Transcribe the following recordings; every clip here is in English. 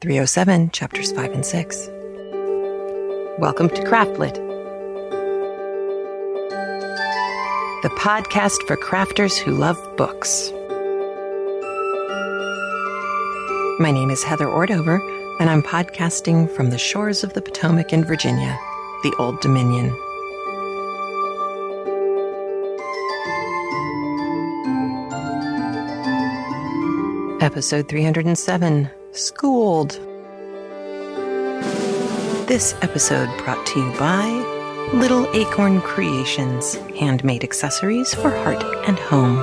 307, chapters 5 and 6. Welcome to Craftlit, the podcast for crafters who love books. My name is Heather Ordover, and I'm podcasting from the shores of the Potomac in Virginia, the Old Dominion. Episode 307 Schooled. This episode brought to you by Little Acorn Creations, handmade accessories for heart and home.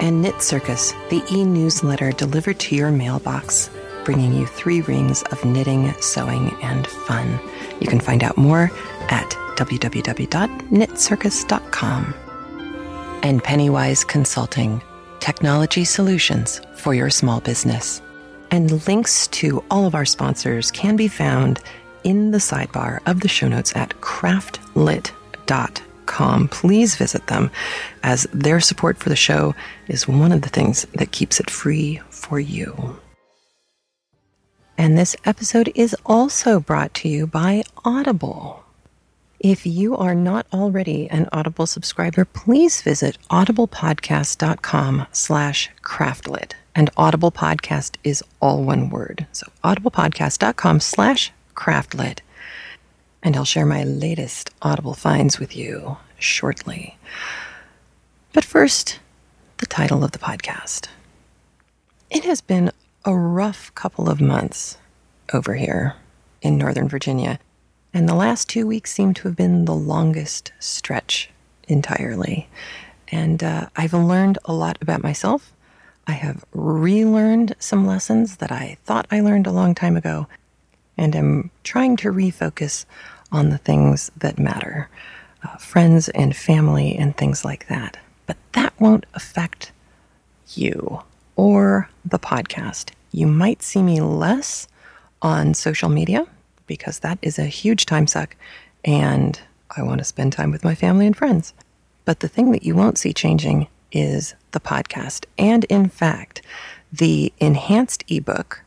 And Knit Circus, the e newsletter delivered to your mailbox, bringing you three rings of knitting, sewing, and fun. You can find out more at www.knitcircus.com. And Pennywise Consulting technology solutions for your small business. And links to all of our sponsors can be found in the sidebar of the show notes at craftlit.com. Please visit them as their support for the show is one of the things that keeps it free for you. And this episode is also brought to you by Audible. If you are not already an Audible subscriber, please visit audiblepodcast.com slash craftlit. And Audible Podcast is all one word. So audiblepodcast.com slash craftlit. And I'll share my latest Audible finds with you shortly. But first, the title of the podcast. It has been a rough couple of months over here in Northern Virginia. And the last two weeks seem to have been the longest stretch entirely. And uh, I've learned a lot about myself. I have relearned some lessons that I thought I learned a long time ago, and am trying to refocus on the things that matter uh, friends and family and things like that. But that won't affect you or the podcast. You might see me less on social media because that is a huge time suck and I want to spend time with my family and friends. But the thing that you won't see changing is the podcast. And in fact, the enhanced ebook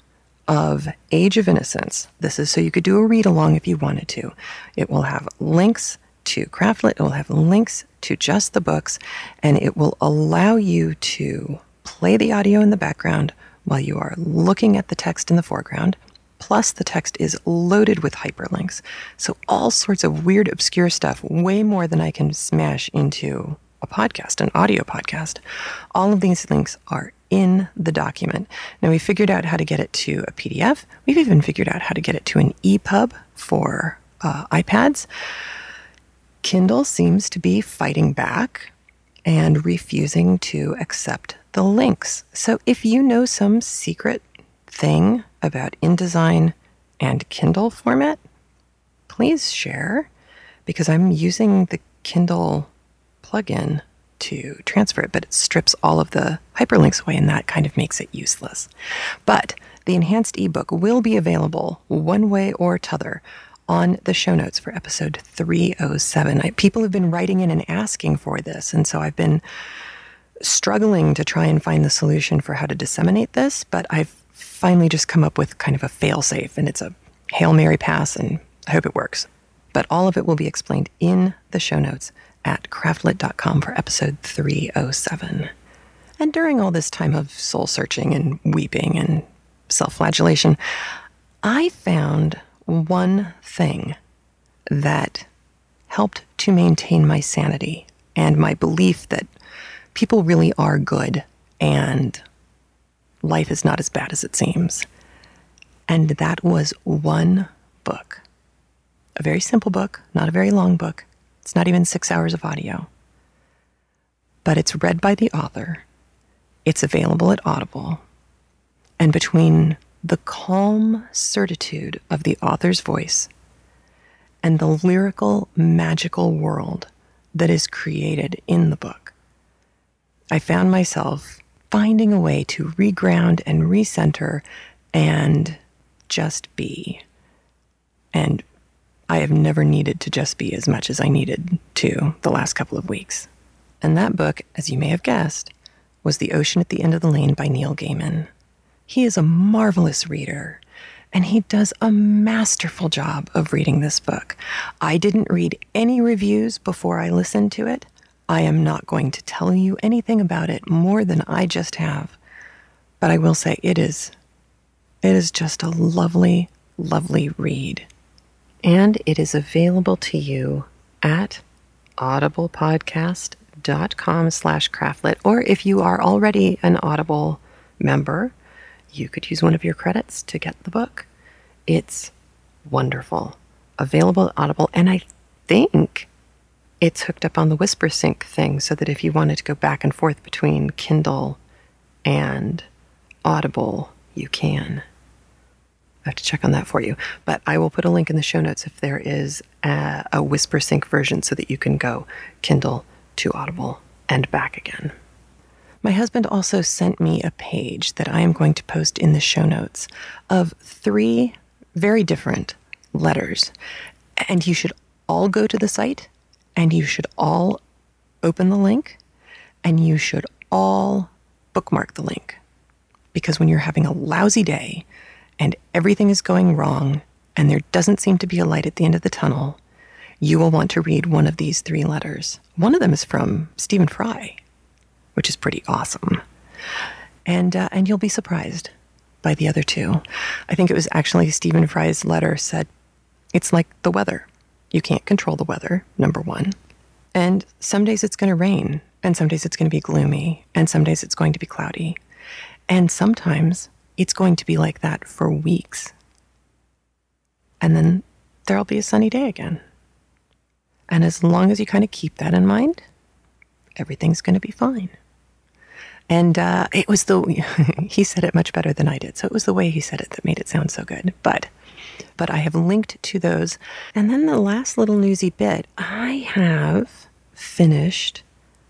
of Age of Innocence. This is so you could do a read along if you wanted to. It will have links to Craftlit, it will have links to just the books, and it will allow you to play the audio in the background while you are looking at the text in the foreground. Plus, the text is loaded with hyperlinks. So, all sorts of weird, obscure stuff, way more than I can smash into a podcast, an audio podcast. All of these links are in the document. Now, we figured out how to get it to a PDF. We've even figured out how to get it to an EPUB for uh, iPads. Kindle seems to be fighting back and refusing to accept the links. So, if you know some secret thing about InDesign and Kindle format, please share because I'm using the Kindle plugin to transfer it, but it strips all of the hyperlinks away and that kind of makes it useless. But the enhanced ebook will be available one way or t'other on the show notes for episode 307. I, people have been writing in and asking for this, and so I've been struggling to try and find the solution for how to disseminate this, but I've finally just come up with kind of a fail safe, and it's a Hail Mary pass, and I hope it works. But all of it will be explained in the show notes at craftlit.com for episode 307. And during all this time of soul searching and weeping and self flagellation, I found one thing that helped to maintain my sanity and my belief that people really are good and life is not as bad as it seems. And that was one book. A very simple book, not a very long book. It's not even six hours of audio. But it's read by the author. It's available at Audible. And between the calm certitude of the author's voice and the lyrical, magical world that is created in the book, I found myself finding a way to reground and recenter and just be. And I have never needed to just be as much as I needed to the last couple of weeks. And that book, as you may have guessed, was The Ocean at the End of the Lane by Neil Gaiman. He is a marvelous reader, And he does a masterful job of reading this book. I didn't read any reviews before I listened to it. I am not going to tell you anything about it more than I just have. But I will say it is it is just a lovely, lovely read. And it is available to you at audiblepodcast.com slash craftlit. Or if you are already an Audible member, you could use one of your credits to get the book. It's wonderful. Available at Audible. And I think it's hooked up on the Whispersync thing so that if you wanted to go back and forth between Kindle and Audible, you can. I have to check on that for you. But I will put a link in the show notes if there is a, a Whispersync version so that you can go Kindle to Audible and back again. My husband also sent me a page that I am going to post in the show notes of three very different letters. And you should all go to the site and you should all open the link and you should all bookmark the link. Because when you're having a lousy day and everything is going wrong and there doesn't seem to be a light at the end of the tunnel, you will want to read one of these three letters. One of them is from Stephen Fry, which is pretty awesome. And, uh, and you'll be surprised by the other two. I think it was actually Stephen Fry's letter said, It's like the weather. You can't control the weather, number one. And some days it's going to rain, and some days it's going to be gloomy, and some days it's going to be cloudy. And sometimes it's going to be like that for weeks. And then there'll be a sunny day again. And as long as you kind of keep that in mind, everything's going to be fine. And uh, it was the, he said it much better than I did. So it was the way he said it that made it sound so good. But, but I have linked to those. And then the last little newsy bit I have finished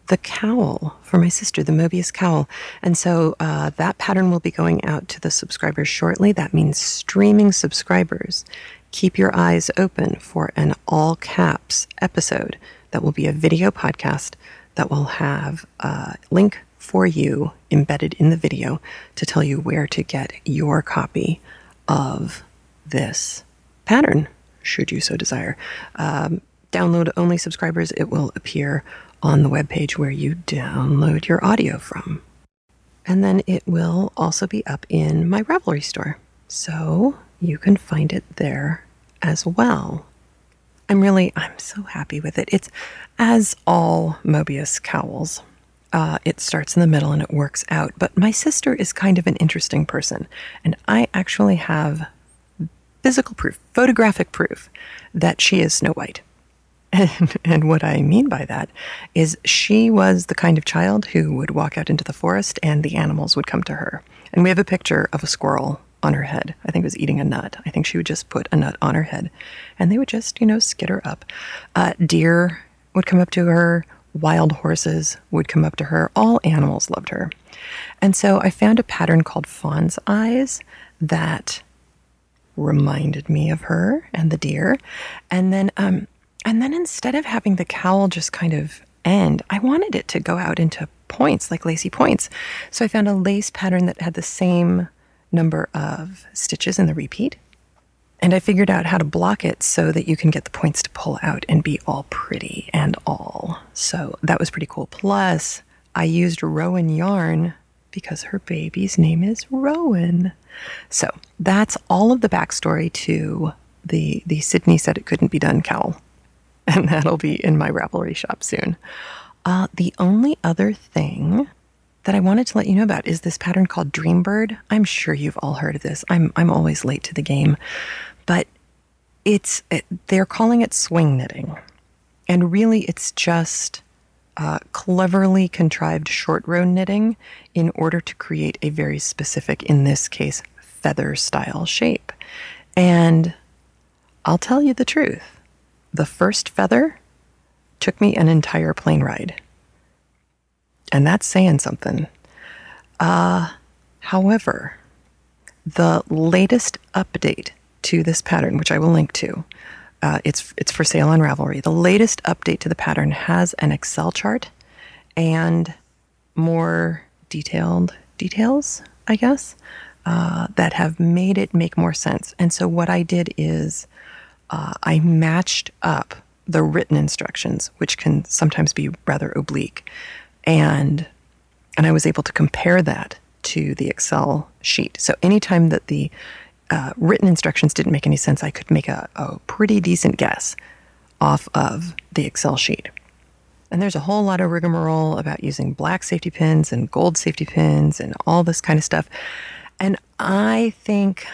the cowl for my sister, the Mobius cowl. And so uh, that pattern will be going out to the subscribers shortly. That means streaming subscribers. Keep your eyes open for an all caps episode that will be a video podcast that will have a link for you embedded in the video to tell you where to get your copy of this pattern, should you so desire. Um, download only subscribers, it will appear on the web page where you download your audio from. And then it will also be up in my Ravelry store. So you can find it there as well. I'm really, I'm so happy with it. It's as all Mobius cowls. Uh, it starts in the middle and it works out. But my sister is kind of an interesting person. And I actually have physical proof, photographic proof, that she is Snow White. And, and what I mean by that is she was the kind of child who would walk out into the forest and the animals would come to her. And we have a picture of a squirrel on her head. I think it was eating a nut. I think she would just put a nut on her head and they would just, you know, skitter up. Uh, deer would come up to her. Wild horses would come up to her. All animals loved her. And so I found a pattern called fawn's eyes that reminded me of her and the deer. And then um, and then instead of having the cowl just kind of end, I wanted it to go out into points, like lacy points. So I found a lace pattern that had the same number of stitches in the repeat. And I figured out how to block it so that you can get the points to pull out and be all pretty and all. So that was pretty cool. Plus, I used Rowan yarn because her baby's name is Rowan. So that's all of the backstory to the the Sydney said it couldn't be done cowl. and that'll be in my Ravelry shop soon. Uh, the only other thing that I wanted to let you know about is this pattern called Dreambird. I'm sure you've all heard of this. I'm I'm always late to the game, but it's it, they're calling it swing knitting, and really it's just uh, cleverly contrived short row knitting in order to create a very specific, in this case, feather style shape. And I'll tell you the truth the first feather took me an entire plane ride. And that's saying something. Uh, however, the latest update to this pattern, which I will link to, uh, it's it's for sale on Ravelry. The latest update to the pattern has an Excel chart and more detailed details, I guess, uh, that have made it make more sense. And so what I did is uh, I matched up the written instructions, which can sometimes be rather oblique, and and I was able to compare that to the Excel sheet. So anytime that the uh, written instructions didn't make any sense, I could make a, a pretty decent guess off of the Excel sheet. And there's a whole lot of rigmarole about using black safety pins and gold safety pins and all this kind of stuff. And I think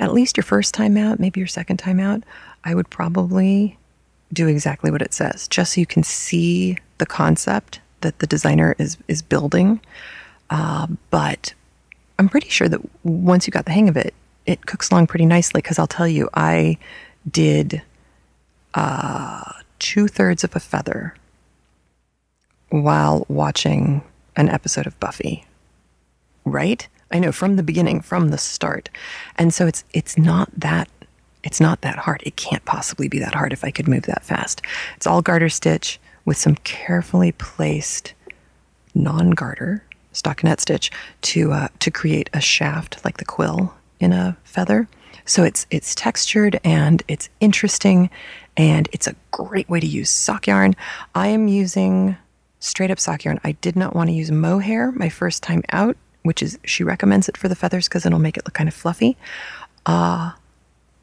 at least your first time out, maybe your second time out, I would probably do exactly what it says, just so you can see the concept that the designer is is building. Uh, but I'm pretty sure that once you got the hang of it, it cooks along pretty nicely. Because I'll tell you, I did uh, two thirds of a feather while watching an episode of Buffy. Right? I know from the beginning, from the start. And so it's it's not that it's not that hard. It can't possibly be that hard if I could move that fast. It's all garter stitch with some carefully placed non-garter stockinette stitch to uh, to create a shaft like the quill in a feather. So it's it's textured and it's interesting and it's a great way to use sock yarn. I am using straight up sock yarn. I did not want to use mohair my first time out, which is she recommends it for the feathers because it'll make it look kind of fluffy. Uh,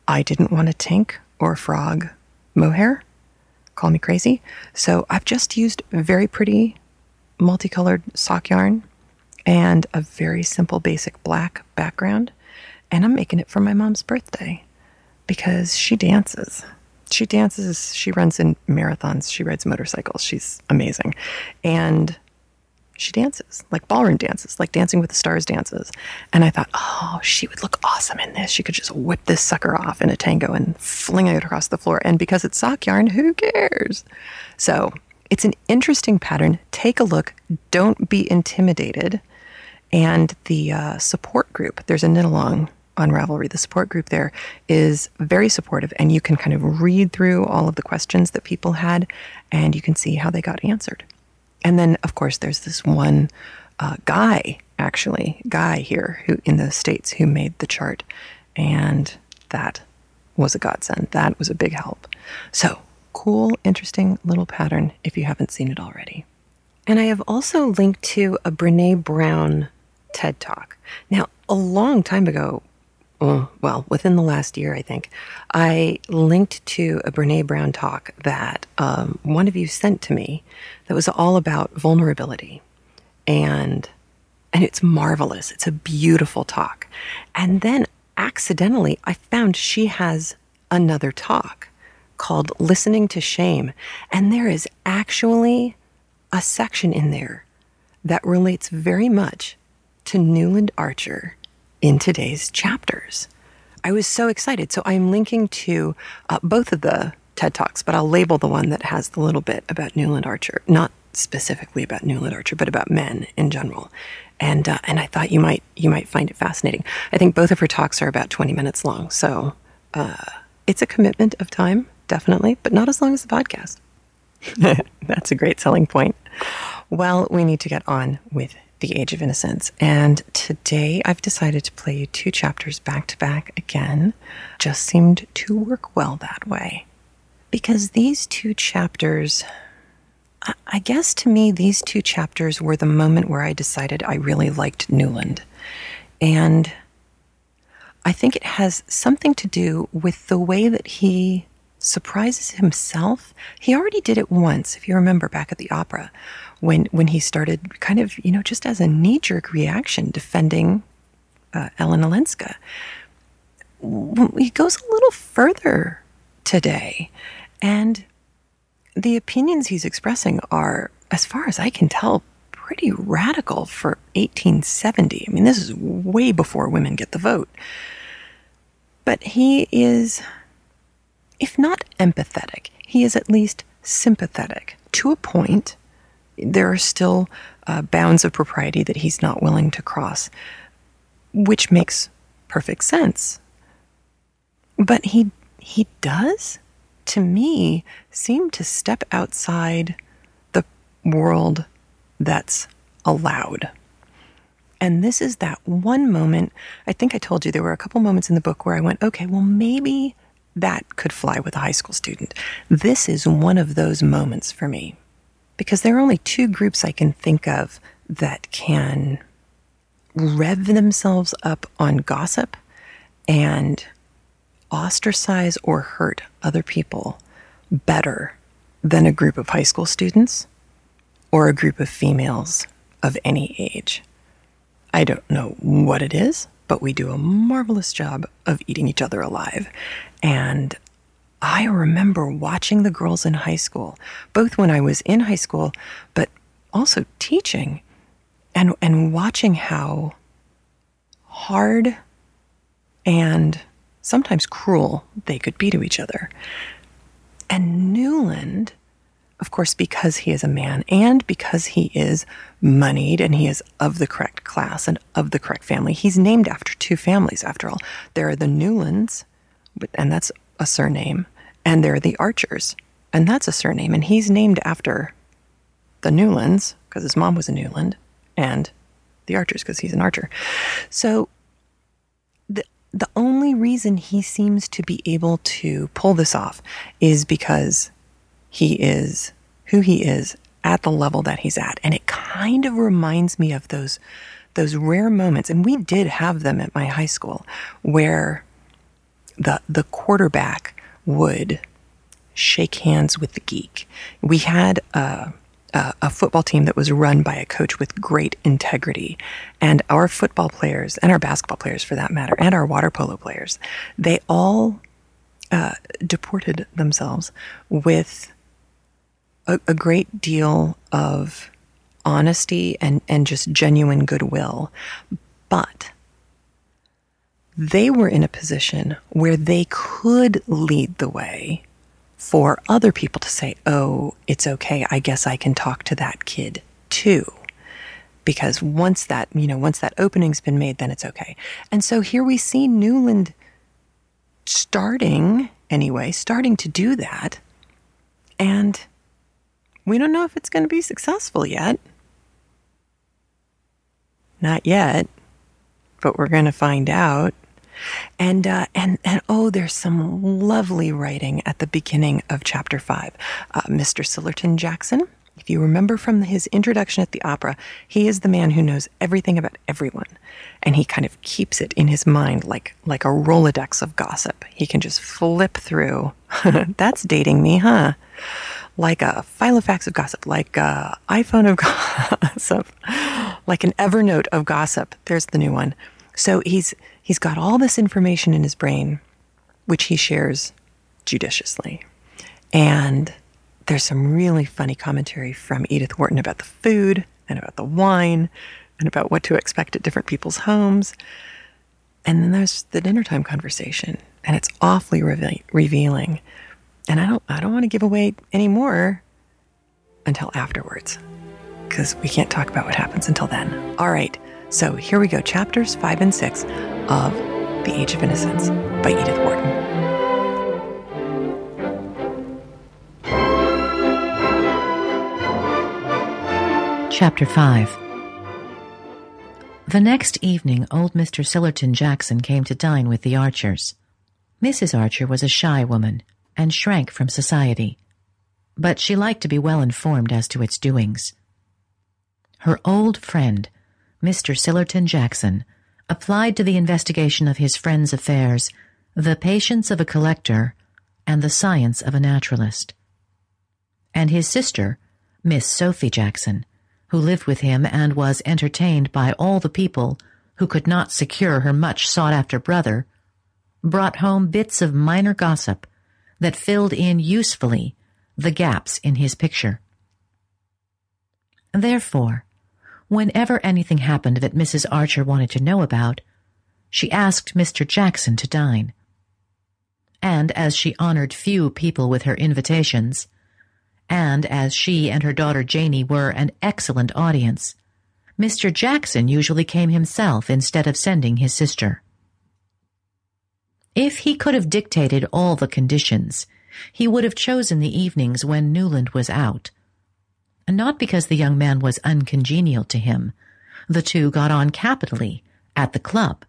I didn't want a tink or a frog mohair. Call me crazy. So I've just used very pretty multicolored sock yarn and a very simple basic black background. And I'm making it for my mom's birthday because she dances. She dances, she runs in marathons, she rides motorcycles. She's amazing. And she dances, like ballroom dances, like Dancing with the Stars dances. And I thought, oh, she would look awesome in this. She could just whip this sucker off in a tango and fling it across the floor. And because it's sock yarn, who cares? So it's an interesting pattern. Take a look. Don't be intimidated. And the uh, support group, there's a knit along on Ravelry. The support group there is very supportive, and you can kind of read through all of the questions that people had, and you can see how they got answered. And then, of course, there's this one uh, guy, actually, guy here who in the States who made the chart. And that was a godsend. That was a big help. So, cool, interesting little pattern if you haven't seen it already. And I have also linked to a Brene Brown TED Talk. Now, a long time ago, well, within the last year, I think, I linked to a Brene Brown talk that um, one of you sent to me that was all about vulnerability. And and it's marvelous. It's a beautiful talk. And then accidentally, I found she has another talk called Listening to Shame. And there is actually a section in there that relates very much to Newland Archer in today's chapters. I was so excited. So I'm linking to uh, both of the TED Talks, but I'll label the one that has the little bit about Newland Archer, not specifically about Newland Archer, but about men in general. And uh, and I thought you might you might find it fascinating. I think both of her talks are about 20 minutes long, so uh, it's a commitment of time, definitely, but not as long as the podcast. That's a great selling point. Well, we need to get on with the Age of Innocence. And today I've decided to play you two chapters back to back again. Just seemed to work well that way. Because these two chapters, I guess to me, these two chapters were the moment where I decided I really liked Newland. And I think it has something to do with the way that he surprises himself. He already did it once, if you remember back at the opera, when when he started kind of you know just as a knee jerk reaction defending uh, Ellen Olenska. He goes a little further today, and the opinions he's expressing are, as far as I can tell, pretty radical for 1870. I mean, this is way before women get the vote. But he is, if not empathetic, he is at least sympathetic to a point there are still uh, bounds of propriety that he's not willing to cross, which makes perfect sense. But he he does, to me, seem to step outside the world that's allowed. And this is that one moment. I think I told you there were a couple moments in the book where I went, okay, well, maybe that could fly with a high school student. This is one of those moments for me because there are only two groups I can think of that can rev themselves up on gossip and ostracize or hurt other people better than a group of high school students or a group of females of any age. I don't know what it is, but we do a marvelous job of eating each other alive. And I remember watching the girls in high school, both when I was in high school, but also teaching, and, and watching how hard and sometimes cruel they could be to each other. And Newland, of course, because he is a man and because he is moneyed and he is of the correct class and of the correct family, he's named after two families, after all. There are the Newlands, and that's a surname, and they're the Archers, and that's a surname. And he's named after the Newlands because his mom was a Newland, and the Archers because he's an archer. So the the only reason he seems to be able to pull this off is because he is who he is at the level that he's at. And it kind of reminds me of those those rare moments, and we did have them at my high school, where the the quarterback would shake hands with the geek. We had a uh, a football team that was run by a coach with great integrity. And our football players, and our basketball players for that matter, and our water polo players, they all uh, deported themselves with a, a great deal of honesty and, and just genuine goodwill. But they were in a position where they could lead the way for other people to say, oh, it's okay. I guess I can talk to that kid too. Because once that, you know, once that opening's been made, then it's okay. And so here we see Newland starting, anyway, starting to do that. And we don't know if it's going to be successful yet. Not yet, but we're going to find out. And, uh, and, and oh, there's some lovely writing at the beginning of chapter five. Uh, Mr. Sillerton Jackson, if you remember from his introduction at the opera, he is the man who knows everything about everyone. And he kind of keeps it in his mind like, like a Rolodex of gossip. He can just flip through. That's dating me, huh? Like a Filofax of gossip, like a iPhone of gossip, like an Evernote of gossip. There's the new one. So he's he's got all this information in his brain, which he shares judiciously. And there's some really funny commentary from Edith Wharton about the food and about the wine and about what to expect at different people's homes. And then there's the dinner time conversation, and it's awfully reve- revealing. And I don't I don't want to give away any more until afterwards because we can't talk about what happens until then. All right. So here we go, chapters five and six of The Age of Innocence by Edith Wharton. Chapter 5 The next evening, old Mr. Sillerton Jackson came to dine with the Archers. Mrs. Archer was a shy woman and shrank from society, but she liked to be well informed as to its doings. Her old friend, Mr. Sillerton Jackson, applied to the investigation of his friend's affairs the patience of a collector and the science of a naturalist. And his sister, Miss Sophie Jackson, who lived with him and was entertained by all the people who could not secure her much sought after brother, brought home bits of minor gossip that filled in usefully the gaps in his picture. Therefore, Whenever anything happened that Mrs. Archer wanted to know about, she asked Mr. Jackson to dine. And as she honored few people with her invitations, and as she and her daughter Janie were an excellent audience, Mr. Jackson usually came himself instead of sending his sister. If he could have dictated all the conditions, he would have chosen the evenings when Newland was out, not because the young man was uncongenial to him, the two got on capitally at the club.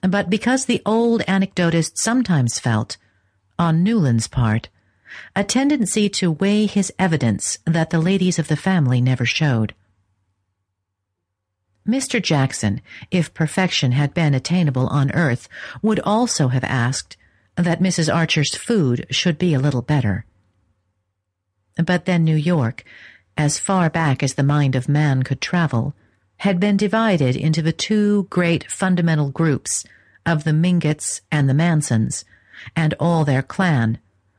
But because the old anecdotist sometimes felt, on Newland's part, a tendency to weigh his evidence that the ladies of the family never showed. Mr. Jackson, if perfection had been attainable on earth, would also have asked that Mrs. Archer's food should be a little better. But then New York, as far back as the mind of man could travel, had been divided into the two great fundamental groups of the Mingotts and the Mansons, and all their clan,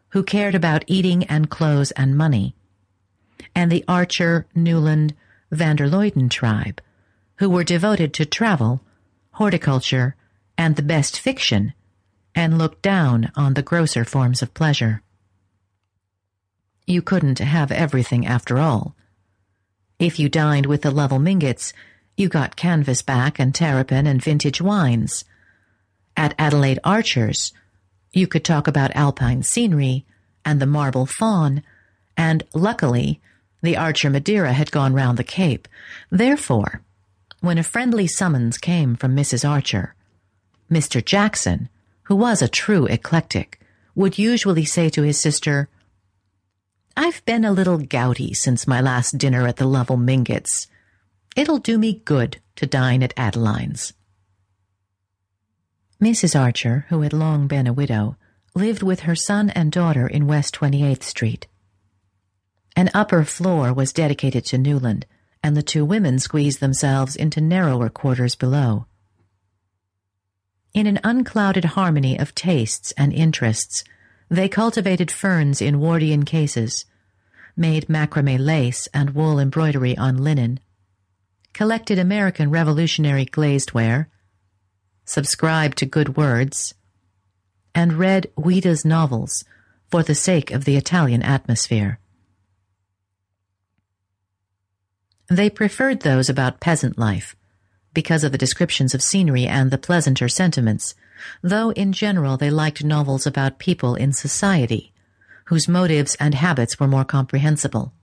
who cared about eating and clothes and money, and the Archer, Newland, van der Luyden tribe, who were devoted to travel, horticulture, and the best fiction, and looked down on the grosser forms of pleasure. You couldn't have everything after all. If you dined with the Lovell Mingotts, you got canvasback and terrapin and vintage wines. At Adeline Archer's, you could talk about alpine scenery and the marble faun, and luckily, the Archer Madeira had gone round the Cape. Therefore, when a friendly summons came from Mrs. Archer, Mr. Jackson, who was a true eclectic, would usually say to his sister, I've been a little gouty since my last dinner at the Lovell Mingotts. It'll do me good to dine at Adeline's. Mrs. Archer, who had long been a widow, lived with her son and daughter in West 28th Street. An upper floor was dedicated to Newland, and the two women squeezed themselves into narrower quarters below. In an unclouded harmony of tastes and interests, they cultivated ferns in Wardian cases, made macrame lace and wool embroidery on linen, collected American Revolutionary glazed ware, subscribed to good words, and read Ouida's novels for the sake of the Italian atmosphere. They preferred those about peasant life because of the descriptions of scenery and the pleasanter sentiments though in general they liked novels about people in society, whose motives and habits were more comprehensible.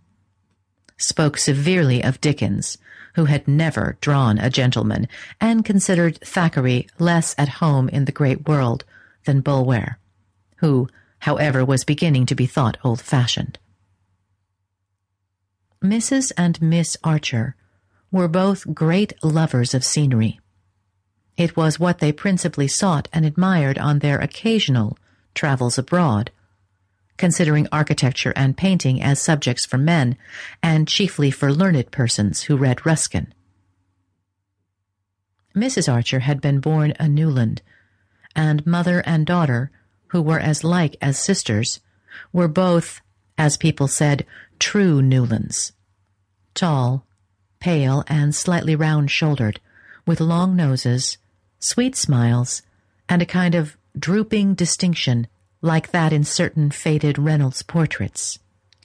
Spoke severely of Dickens, who had never drawn a gentleman, and considered Thackeray less at home in the great world than Bulwer, who, however, was beginning to be thought old-fashioned. Mrs. and Miss Archer were both great lovers of scenery. It was what they principally sought and admired on their occasional travels abroad, considering architecture and painting as subjects for men, and chiefly for learned persons who read Ruskin. Mrs. Archer had been born a Newland, and mother and daughter, who were as like as sisters, were both, as people said, true Newlands. Tall, pale, and slightly round-shouldered, with long noses, sweet smiles, and a kind of drooping distinction like that in certain faded Reynolds portraits.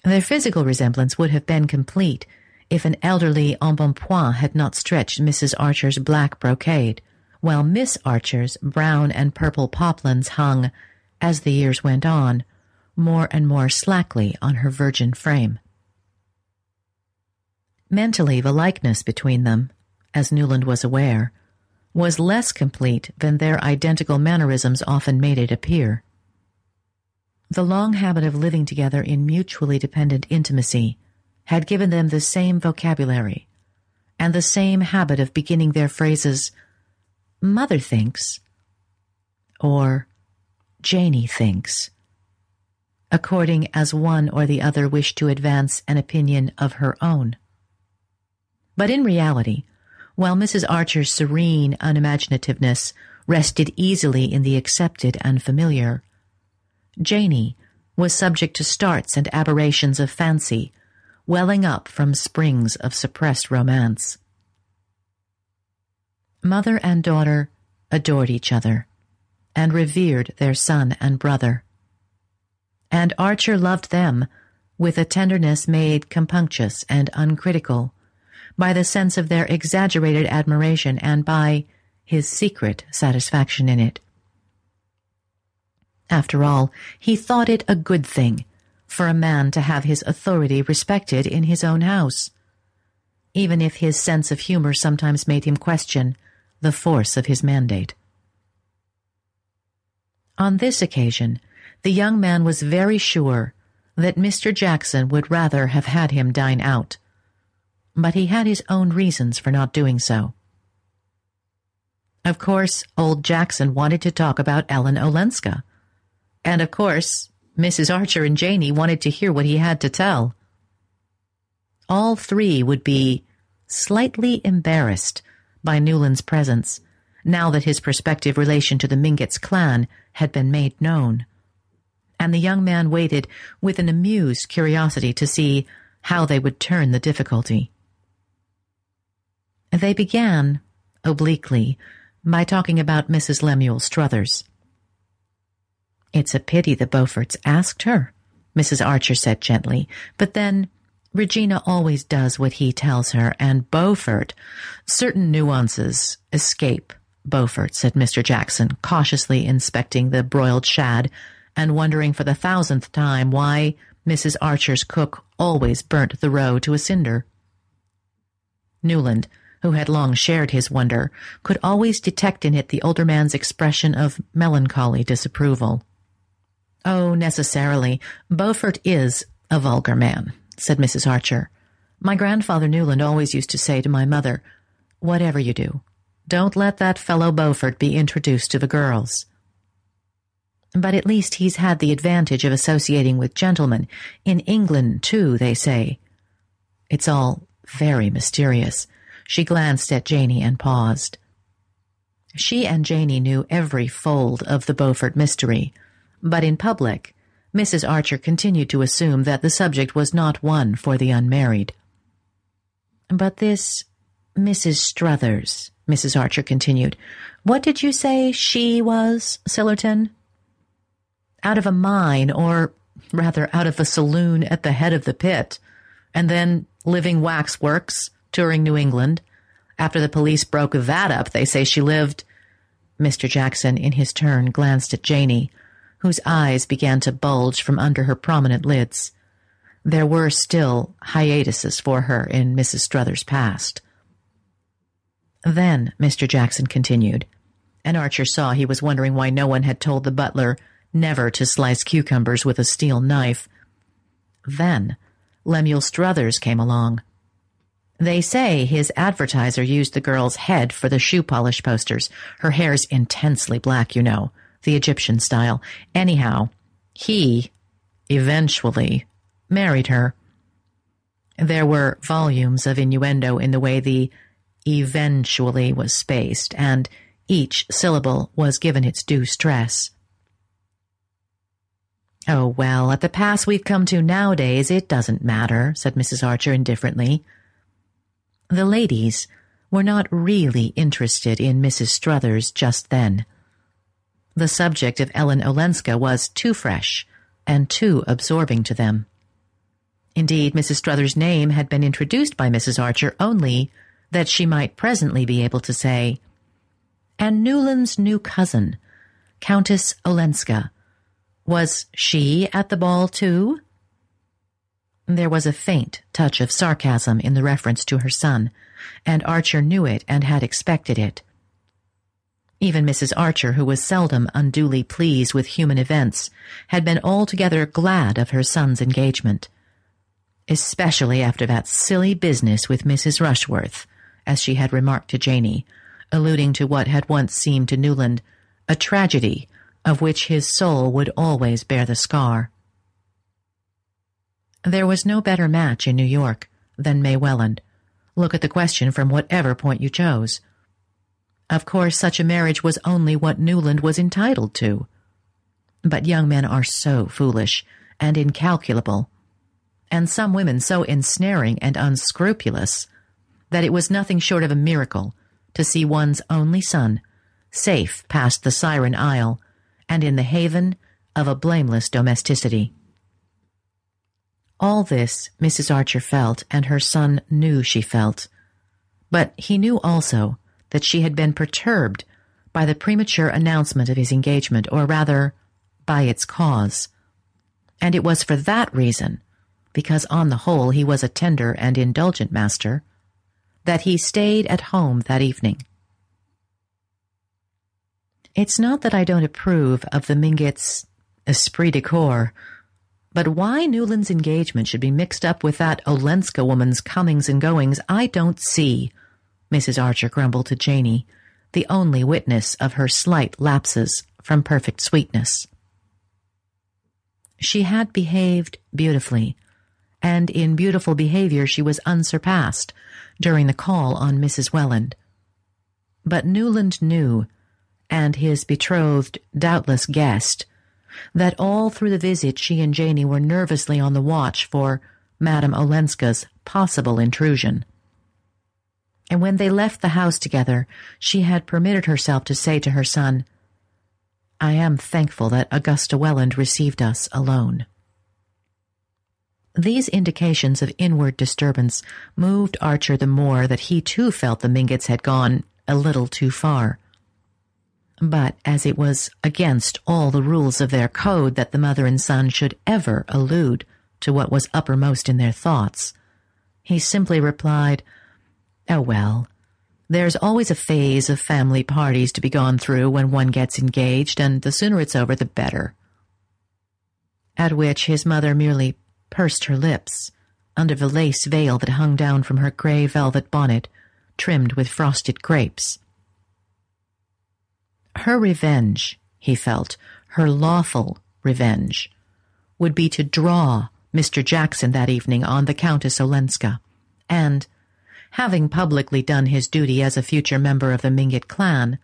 Their physical resemblance would have been complete if an elderly embonpoint had not stretched Mrs. Archer's black brocade, while Miss Archer's brown and purple poplins hung, as the years went on, more and more slackly on her virgin frame. Mentally, the likeness between them, as Newland was aware, was less complete than their identical mannerisms often made it appear. The long habit of living together in mutually dependent intimacy had given them the same vocabulary and the same habit of beginning their phrases, Mother thinks, or Janie thinks, according as one or the other wished to advance an opinion of her own. But in reality, while Mrs. Archer's serene unimaginativeness rested easily in the accepted and familiar. Janie was subject to starts and aberrations of fancy, welling up from springs of suppressed romance. Mother and daughter adored each other and revered their son and brother. And Archer loved them with a tenderness made compunctious and uncritical by the sense of their exaggerated admiration and by his secret satisfaction in it. After all, he thought it a good thing for a man to have his authority respected in his own house. even if his sense of humor sometimes made him question the force of his mandate. On this occasion, the young man was very sure that Mr. Jackson would rather have had him dine out, but he had his own reasons for not doing so. Of course, old Jackson wanted to talk about Ellen Olenska, and of course, Mrs. Archer and Janey wanted to hear what he had to tell. All three would be slightly embarrassed by Newland's presence, now that his prospective relation to the Mingott's clan had been made known. And the young man waited with an amused curiosity to see how they would turn the difficulty. They began, obliquely, by talking about Mrs. Lemuel Struthers. It's a pity the Beauforts asked her, Mrs. Archer said gently, but then Regina always does what he tells her, and Beaufort, certain nuances escape Beaufort, said Mr. Jackson, cautiously inspecting the broiled shad and wondering for the thousandth time why Mrs. Archer's cook always burnt the roe to a cinder. Newland, who had long shared his wonder, could always detect in it the older man's expression of melancholy disapproval. Oh, necessarily. Beaufort is a vulgar man, said Mrs. Archer. My grandfather Newland always used to say to my mother, Whatever you do, don't let that fellow Beaufort be introduced to the girls. But at least he's had the advantage of associating with gentlemen. In England, too, they say. It's all very mysterious. She glanced at Janey and paused. She and Janey knew every fold of the Beaufort mystery, but in public, Mrs. Archer continued to assume that the subject was not one for the unmarried. But this Mrs. Struthers, Mrs. Archer continued, what did you say she was, Sillerton? Out of a mine, or rather out of a saloon at the head of the pit, and then living waxworks, touring New England. After the police broke that up, they say she lived. Mr. Jackson, in his turn, glanced at Janey, whose eyes began to bulge from under her prominent lids. There were still hiatuses for her in Mrs. Struthers' past. Then, Mr. Jackson continued, and Archer saw he was wondering why no one had told the butler never to slice cucumbers with a steel knife. Then, Lemuel Struthers came along. They say his advertiser used the girl's head for the shoe polish posters. Her hair's intensely black, you know the Egyptian style. Anyhow, he eventually married her. There were volumes of innuendo in the way the eventually was spaced, and each syllable was given its due stress. Oh, well, at the pass we've come to nowadays, it doesn't matter, said Mrs. Archer indifferently. The ladies were not really interested in Mrs. Struthers just then. The subject of Ellen Olenska was too fresh and too absorbing to them. Indeed, Mrs. Struthers' name had been introduced by Mrs. Archer only that she might presently be able to say, and Newland's new cousin, Countess Olenska, was she at the ball too? There was a faint touch of sarcasm in the reference to her son, and Archer knew it and had expected it. Even Mrs. Archer, who was seldom unduly pleased with human events, had been altogether glad of her son's engagement. Especially after that silly business with Mrs. Rushworth, as she had remarked to Janey, alluding to what had once seemed to Newland a tragedy of which his soul would always bear the scar. There was no better match in New York than May Welland. Look at the question from whatever point you chose. Of course, such a marriage was only what Newland was entitled to. But young men are so foolish and incalculable, and some women so ensnaring and unscrupulous, that it was nothing short of a miracle to see one's only son safe past the Siren Isle and in the haven of a blameless domesticity. All this Mrs. Archer felt, and her son knew she felt. But he knew also that she had been perturbed by the premature announcement of his engagement, or rather, by its cause. And it was for that reason, because on the whole he was a tender and indulgent master, that he stayed at home that evening. It's not that I don't approve of the Mingotts' esprit de corps, but why Newland's engagement should be mixed up with that Olenska woman's comings and goings, I don't see, Mrs. Archer grumbled to Janey, the only witness of her slight lapses from perfect sweetness. She had behaved beautifully, and in beautiful behavior she was unsurpassed during the call on Mrs. Welland. But Newland knew, and his betrothed doubtless guessed, that all through the visit she and Janey were nervously on the watch for Madame Olenska's possible intrusion. And when they left the house together, she had permitted herself to say to her son, I am thankful that Augusta Welland received us alone. These indications of inward disturbance moved Archer the more that he too felt the Mingotts had gone a little too far. But as it was against all the rules of their code that the mother and son should ever allude to what was uppermost in their thoughts, he simply replied, Oh well, there's always a phase of family parties to be gone through when one gets engaged, and the sooner it's over, the better. At which his mother merely pursed her lips under the lace veil that hung down from her grey velvet bonnet, trimmed with frosted grapes. Her revenge, he felt, her lawful revenge, would be to draw Mr. Jackson that evening on the Countess Olenska, and, having publicly done his duty as a future member of the Mingott clan,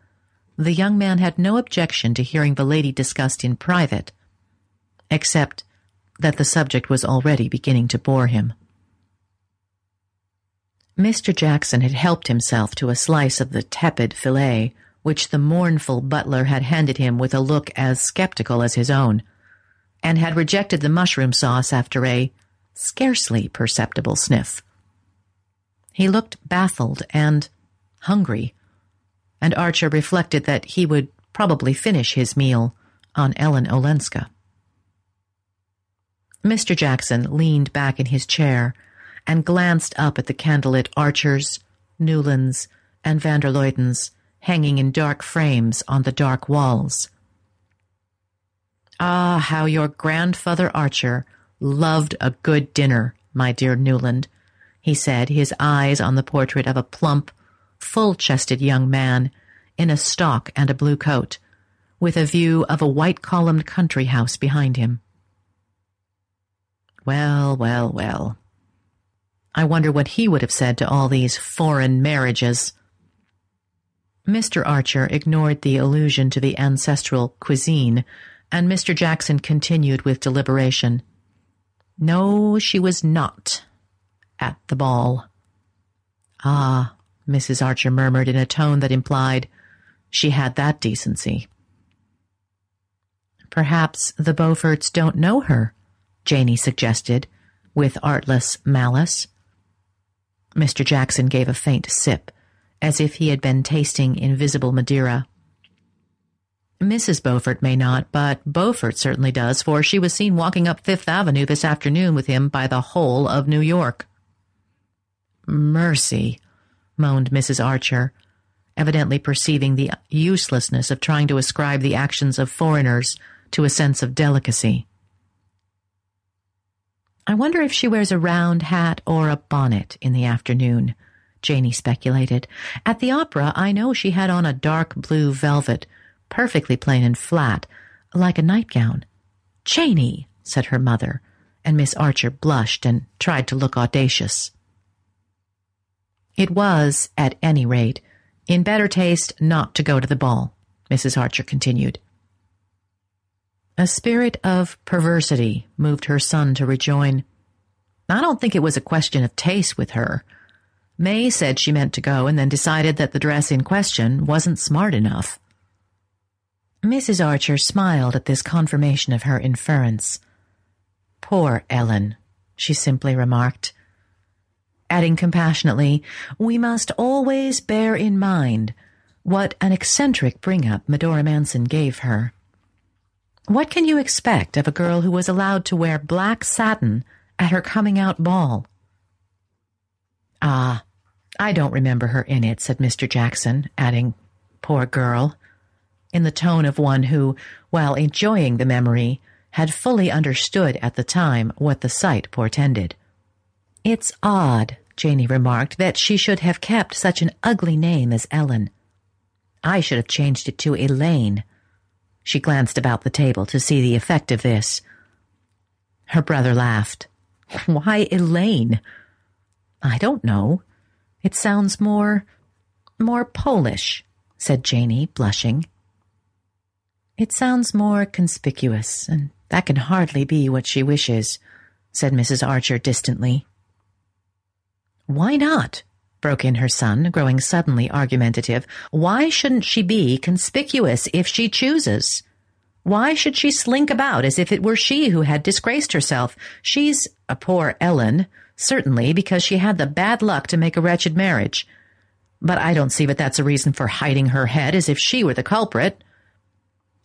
the young man had no objection to hearing the lady discussed in private, except that the subject was already beginning to bore him. Mr. Jackson had helped himself to a slice of the tepid fillet which the mournful butler had handed him with a look as skeptical as his own, and had rejected the mushroom sauce after a scarcely perceptible sniff. He looked baffled and hungry, and Archer reflected that he would probably finish his meal on Ellen Olenska. Mr. Jackson leaned back in his chair and glanced up at the candlelit Archers, Newlands, and van der Luydens hanging in dark frames on the dark walls. Ah, how your grandfather Archer loved a good dinner, my dear Newland, he said, his eyes on the portrait of a plump, full-chested young man in a stock and a blue coat, with a view of a white-columned country house behind him. Well, well, well. I wonder what he would have said to all these foreign marriages. Mr. Archer ignored the allusion to the ancestral cuisine, and Mr. Jackson continued with deliberation. No, she was not at the ball. Ah, Mrs. Archer murmured in a tone that implied she had that decency. Perhaps the Beauforts don't know her, Janey suggested, with artless malice. Mr. Jackson gave a faint sip as if he had been tasting invisible Madeira. Mrs. Beaufort may not, but Beaufort certainly does, for she was seen walking up Fifth Avenue this afternoon with him by the whole of New York. Mercy, moaned Mrs. Archer, evidently perceiving the uselessness of trying to ascribe the actions of foreigners to a sense of delicacy. I wonder if she wears a round hat or a bonnet in the afternoon, Janey speculated. At the opera, I know she had on a dark blue velvet, perfectly plain and flat, like a nightgown. Janey, said her mother, and Miss Archer blushed and tried to look audacious. It was, at any rate, in better taste not to go to the ball, Mrs. Archer continued. A spirit of perversity moved her son to rejoin. I don't think it was a question of taste with her. May said she meant to go and then decided that the dress in question wasn't smart enough. Mrs. Archer smiled at this confirmation of her inference. Poor Ellen, she simply remarked. Adding compassionately, we must always bear in mind what an eccentric bring-up Medora Manson gave her. What can you expect of a girl who was allowed to wear black satin at her coming-out ball? Ah, I don't remember her in it, said Mr. Jackson, adding, Poor girl, in the tone of one who, while enjoying the memory, had fully understood at the time what the sight portended. It's odd, Janey remarked, that she should have kept such an ugly name as Ellen. I should have changed it to Elaine. She glanced about the table to see the effect of this. Her brother laughed. Why Elaine? I don't know. It sounds more. more Polish, said Janey, blushing. It sounds more conspicuous, and that can hardly be what she wishes, said Mrs. Archer distantly. Why not? broke in her son, growing suddenly argumentative. Why shouldn't she be conspicuous if she chooses? Why should she slink about as if it were she who had disgraced herself? She's a poor Ellen, certainly, because she had the bad luck to make a wretched marriage. But I don't see that that's a reason for hiding her head as if she were the culprit.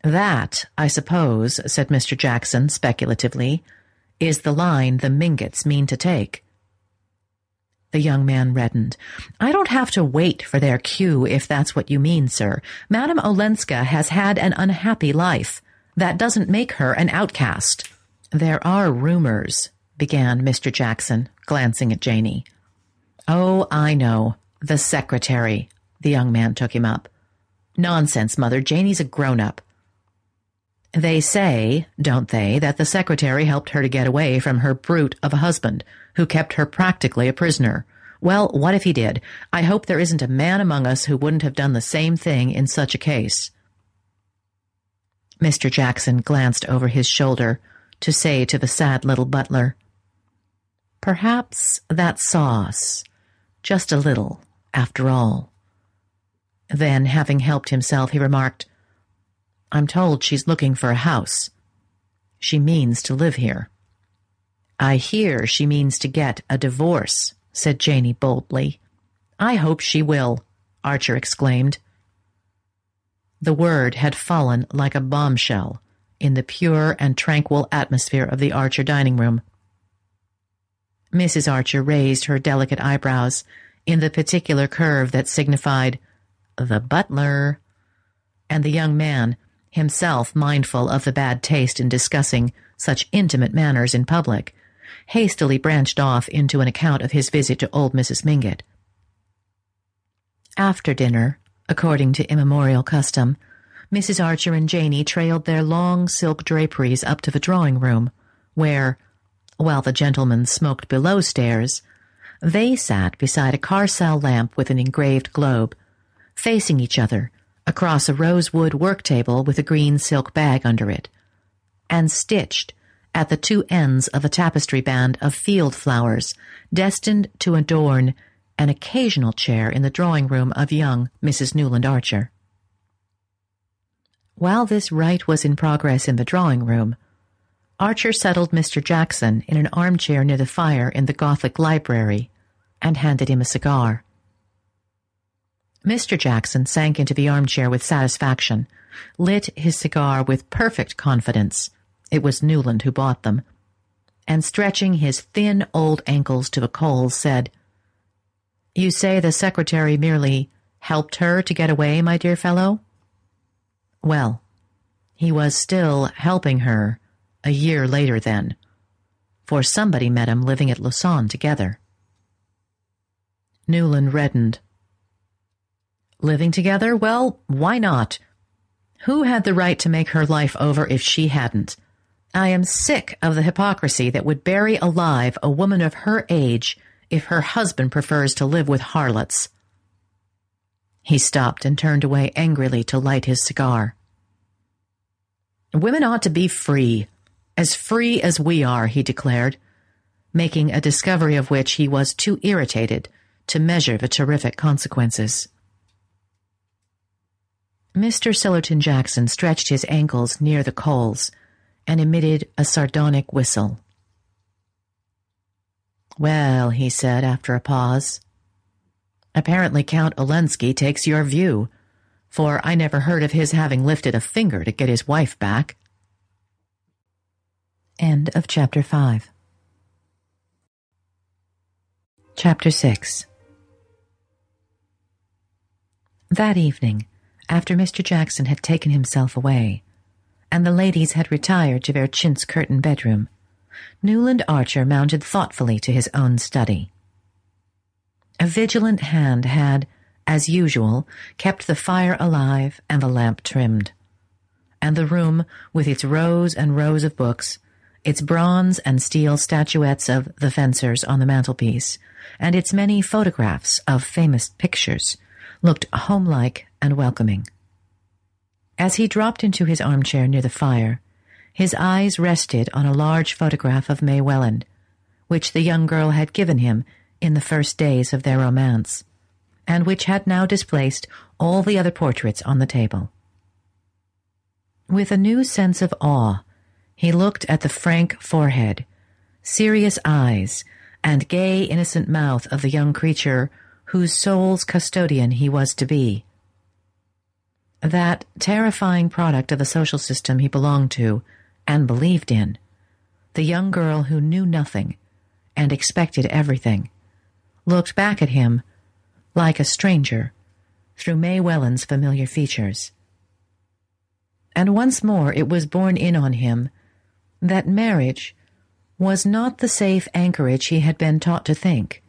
That, I suppose, said Mr. Jackson speculatively, is the line the Mingotts mean to take. The young man reddened. I don't have to wait for their cue, if that's what you mean, sir. Madame Olenska has had an unhappy life. That doesn't make her an outcast. There are rumors, began Mr. Jackson, glancing at Janey. Oh, I know. The secretary. The young man took him up. Nonsense, Mother. Janey's a grown-up. They say, don't they, that the secretary helped her to get away from her brute of a husband, who kept her practically a prisoner. Well, what if he did? I hope there isn't a man among us who wouldn't have done the same thing in such a case. Mr. Jackson glanced over his shoulder to say to the sad little butler, Perhaps that sauce, just a little, after all. Then, having helped himself, he remarked, I'm told she's looking for a house. She means to live here. I hear she means to get a divorce, said Janey boldly. I hope she will, Archer exclaimed. The word had fallen like a bombshell in the pure and tranquil atmosphere of the Archer dining room. Mrs. Archer raised her delicate eyebrows in the particular curve that signified the butler, and the young man, himself mindful of the bad taste in discussing such intimate matters in public, hastily branched off into an account of his visit to old Mrs. Mingott. After dinner, According to immemorial custom, Mrs. Archer and Janey trailed their long silk draperies up to the drawing room, where, while the gentlemen smoked below stairs, they sat beside a carcel lamp with an engraved globe, facing each other across a rosewood work table with a green silk bag under it, and stitched at the two ends of a tapestry band of field flowers destined to adorn an occasional chair in the drawing room of young Mrs. Newland Archer. While this rite was in progress in the drawing room, Archer settled Mr. Jackson in an armchair near the fire in the Gothic library and handed him a cigar. Mr. Jackson sank into the armchair with satisfaction, lit his cigar with perfect confidence it was Newland who bought them and stretching his thin old ankles to the coals, said, you say the secretary merely helped her to get away, my dear fellow? Well, he was still helping her a year later then, for somebody met him living at Lausanne together. Newland reddened. Living together? Well, why not? Who had the right to make her life over if she hadn't? I am sick of the hypocrisy that would bury alive a woman of her age if her husband prefers to live with harlots. He stopped and turned away angrily to light his cigar. Women ought to be free, as free as we are, he declared, making a discovery of which he was too irritated to measure the terrific consequences. Mr. Sillerton Jackson stretched his ankles near the coals and emitted a sardonic whistle. Well, he said after a pause. Apparently Count Olenski takes your view, for I never heard of his having lifted a finger to get his wife back. End of chapter 5 Chapter 6 That evening, after Mr. Jackson had taken himself away, and the ladies had retired to their chintz curtained bedroom, Newland Archer mounted thoughtfully to his own study. A vigilant hand had, as usual, kept the fire alive and the lamp trimmed. And the room, with its rows and rows of books, its bronze and steel statuettes of the fencers on the mantelpiece, and its many photographs of famous pictures, looked homelike and welcoming. As he dropped into his armchair near the fire, his eyes rested on a large photograph of May Welland, which the young girl had given him in the first days of their romance, and which had now displaced all the other portraits on the table. With a new sense of awe, he looked at the frank forehead, serious eyes, and gay, innocent mouth of the young creature whose soul's custodian he was to be. That terrifying product of the social system he belonged to and believed in, the young girl who knew nothing and expected everything, looked back at him like a stranger through May Welland's familiar features. And once more it was borne in on him that marriage was not the safe anchorage he had been taught to think,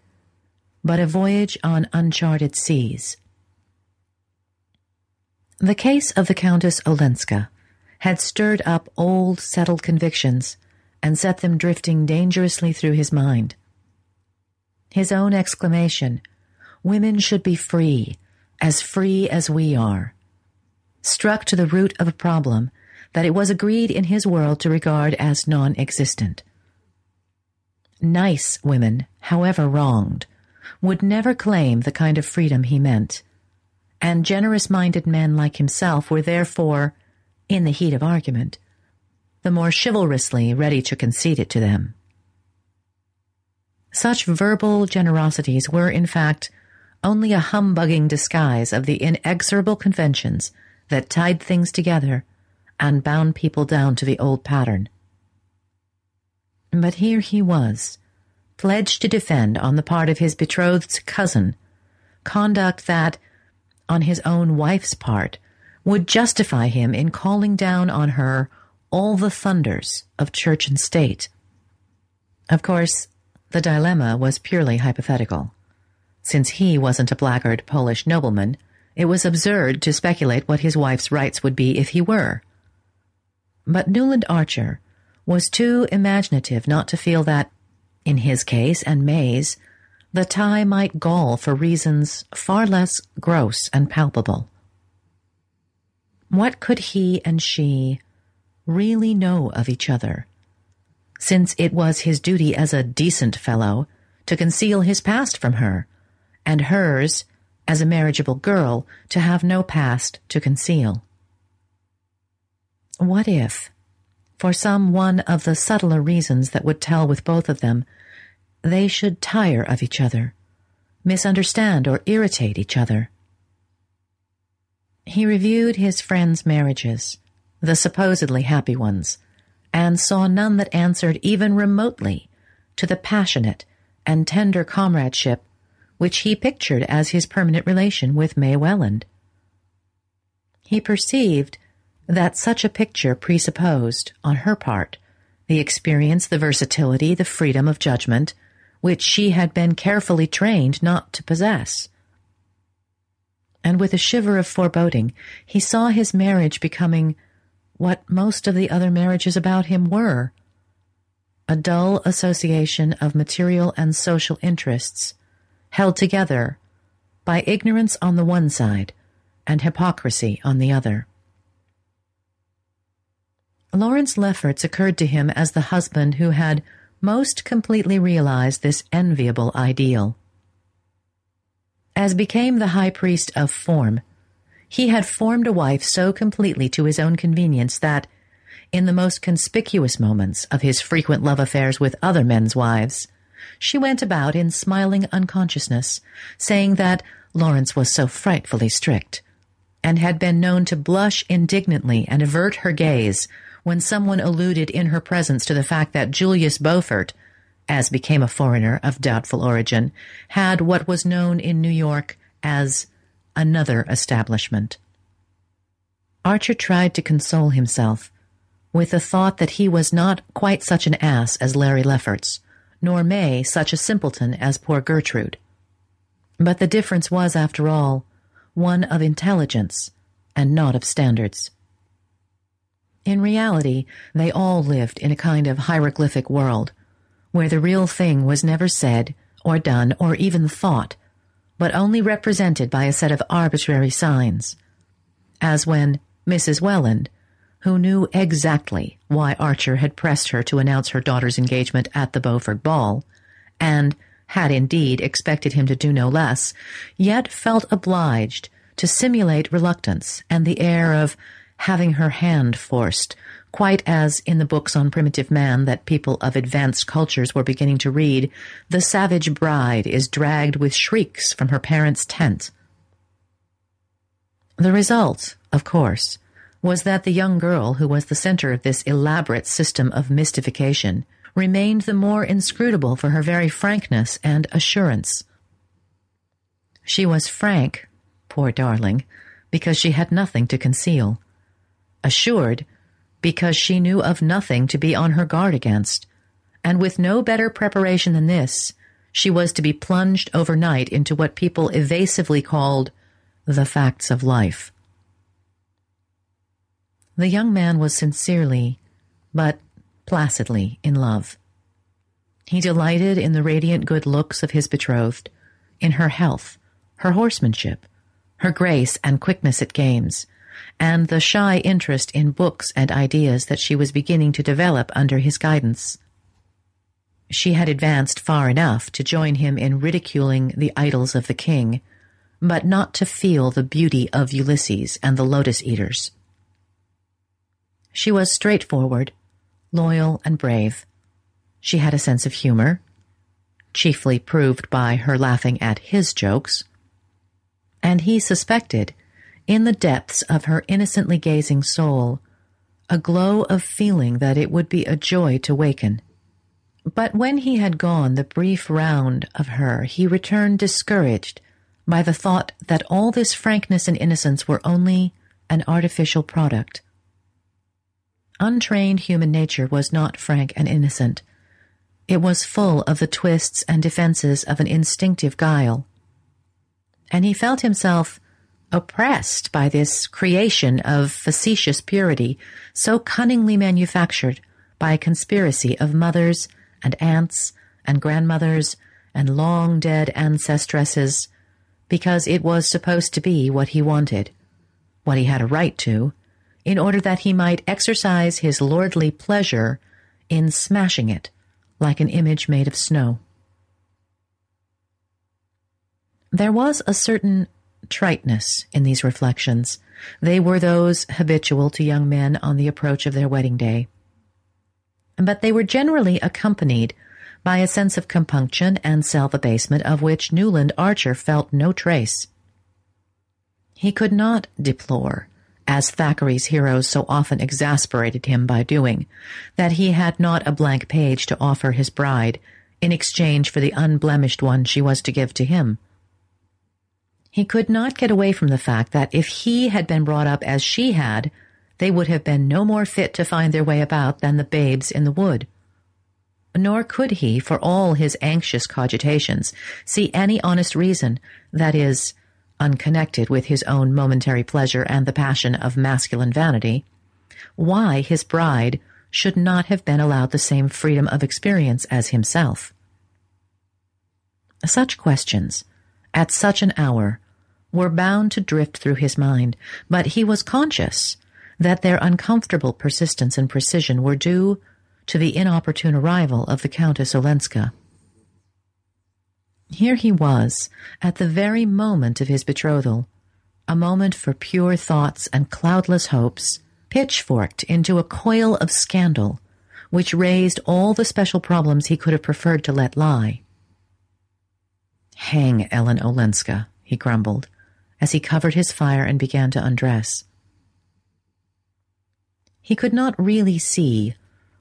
but a voyage on uncharted seas. The case of the Countess Olenska had stirred up old, settled convictions and set them drifting dangerously through his mind. His own exclamation, Women should be free, as free as we are, struck to the root of a problem that it was agreed in his world to regard as non existent. Nice women, however wronged, would never claim the kind of freedom he meant, and generous minded men like himself were therefore, in the heat of argument, the more chivalrously ready to concede it to them. Such verbal generosities were, in fact, only a humbugging disguise of the inexorable conventions that tied things together and bound people down to the old pattern. But here he was, pledged to defend on the part of his betrothed's cousin conduct that, on his own wife's part, would justify him in calling down on her all the thunders of church and state. Of course, the dilemma was purely hypothetical. Since he wasn't a blackguard Polish nobleman, it was absurd to speculate what his wife's rights would be if he were. But Newland Archer was too imaginative not to feel that in his case and May's, the tie might gall for reasons far less gross and palpable. What could he and she really know of each other, since it was his duty as a decent fellow to conceal his past from her, and hers, as a marriageable girl, to have no past to conceal? What if, for some one of the subtler reasons that would tell with both of them, they should tire of each other, misunderstand or irritate each other. He reviewed his friends' marriages, the supposedly happy ones, and saw none that answered even remotely to the passionate and tender comradeship which he pictured as his permanent relation with May Welland. He perceived that such a picture presupposed, on her part, the experience, the versatility, the freedom of judgment, which she had been carefully trained not to possess. And with a shiver of foreboding, he saw his marriage becoming what most of the other marriages about him were a dull association of material and social interests held together by ignorance on the one side and hypocrisy on the other. Lawrence Lefferts occurred to him as the husband who had most completely realized this enviable ideal. As became the high priest of form, he had formed a wife so completely to his own convenience that, in the most conspicuous moments of his frequent love affairs with other men's wives, she went about in smiling unconsciousness, saying that Lawrence was so frightfully strict, and had been known to blush indignantly and avert her gaze when someone alluded in her presence to the fact that Julius Beaufort, as became a foreigner of doubtful origin, had what was known in New York as another establishment. Archer tried to console himself with the thought that he was not quite such an ass as Larry Lefferts, nor May such a simpleton as poor Gertrude. But the difference was, after all, one of intelligence and not of standards. In reality, they all lived in a kind of hieroglyphic world, where the real thing was never said, or done, or even thought, but only represented by a set of arbitrary signs, as when Mrs. Welland, who knew exactly why Archer had pressed her to announce her daughter's engagement at the Beaufort ball, and had indeed expected him to do no less, yet felt obliged to simulate reluctance and the air of having her hand forced, quite as in the books on primitive man that people of advanced cultures were beginning to read, the savage bride is dragged with shrieks from her parents' tent. The result, of course, was that the young girl who was the center of this elaborate system of mystification remained the more inscrutable for her very frankness and assurance. She was frank, poor darling, because she had nothing to conceal. Assured, because she knew of nothing to be on her guard against, and with no better preparation than this, she was to be plunged overnight into what people evasively called the facts of life. The young man was sincerely, but placidly, in love. He delighted in the radiant good looks of his betrothed, in her health, her horsemanship, her grace and quickness at games, and the shy interest in books and ideas that she was beginning to develop under his guidance. She had advanced far enough to join him in ridiculing the Idylls of the king, but not to feel the beauty of Ulysses and the lotus eaters. She was straightforward, loyal, and brave. She had a sense of humor, chiefly proved by her laughing at his jokes, and he suspected, in the depths of her innocently gazing soul, a glow of feeling that it would be a joy to waken. But when he had gone the brief round of her, he returned discouraged by the thought that all this frankness and innocence were only an artificial product. Untrained human nature was not frank and innocent. It was full of the twists and defenses of an instinctive guile. And he felt himself oppressed by this creation of facetious purity so cunningly manufactured by a conspiracy of mothers and aunts and grandmothers and long dead ancestresses because it was supposed to be what he wanted, what he had a right to, in order that he might exercise his lordly pleasure in smashing it like an image made of snow. There was a certain triteness in these reflections. They were those habitual to young men on the approach of their wedding day. But they were generally accompanied by a sense of compunction and self abasement of which Newland Archer felt no trace. He could not deplore, as Thackeray's heroes so often exasperated him by doing, that he had not a blank page to offer his bride in exchange for the unblemished one she was to give to him. He could not get away from the fact that if he had been brought up as she had, they would have been no more fit to find their way about than the babes in the wood nor could he, for all his anxious cogitations, see any honest reason, that is, unconnected with his own momentary pleasure and the passion of masculine vanity, why his bride should not have been allowed the same freedom of experience as himself. Such questions, at such an hour, were bound to drift through his mind, but he was conscious that their uncomfortable persistence and precision were due to the inopportune arrival of the Countess Olenska. Here he was, at the very moment of his betrothal, a moment for pure thoughts and cloudless hopes, pitchforked into a coil of scandal which raised all the special problems he could have preferred to let lie. Hang Ellen Olenska, he grumbled, as he covered his fire and began to undress. He could not really see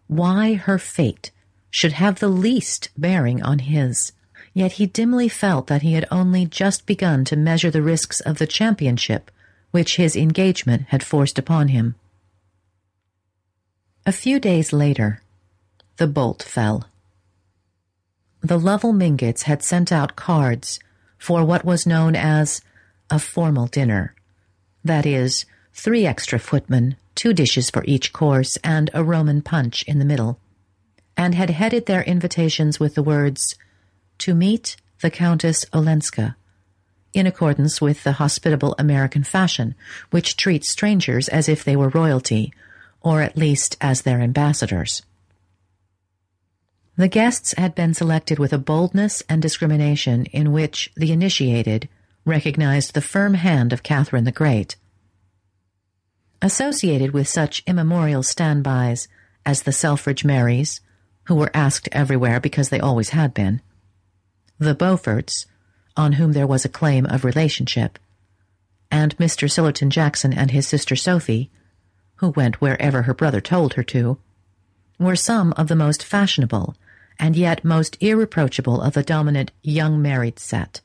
why her fate should have the least bearing on his. Yet he dimly felt that he had only just begun to measure the risks of the championship which his engagement had forced upon him. A few days later, the bolt fell. The Lovell Mingotts had sent out cards for what was known as a formal dinner. That is, three extra footmen, two dishes for each course, and a Roman punch in the middle, and had headed their invitations with the words, To meet the Countess Olenska, in accordance with the hospitable American fashion, which treats strangers as if they were royalty, or at least as their ambassadors. The guests had been selected with a boldness and discrimination in which the initiated recognized the firm hand of Catherine the Great. Associated with such immemorial standbys as the Selfridge Merrys, who were asked everywhere because they always had been, the Beauforts, on whom there was a claim of relationship, and Mr. Sillerton Jackson and his sister Sophie, who went wherever her brother told her to, were some of the most fashionable and yet most irreproachable of the dominant young married set.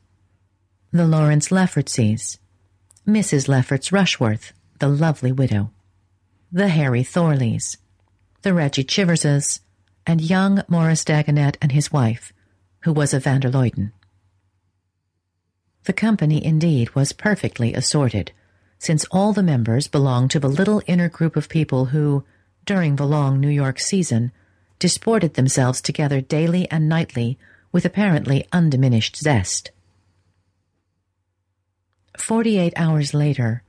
The Lawrence Leffertses, Mrs. Lefferts Rushworth, the lovely widow, the Harry Thorleys, the Reggie Chiverses, and young Morris Dagonet and his wife, who was a van der Luyden. The company, indeed, was perfectly assorted, since all the members belonged to the little inner group of people who, during the long New York season, disported themselves together daily and nightly with apparently undiminished zest. Forty-eight hours later,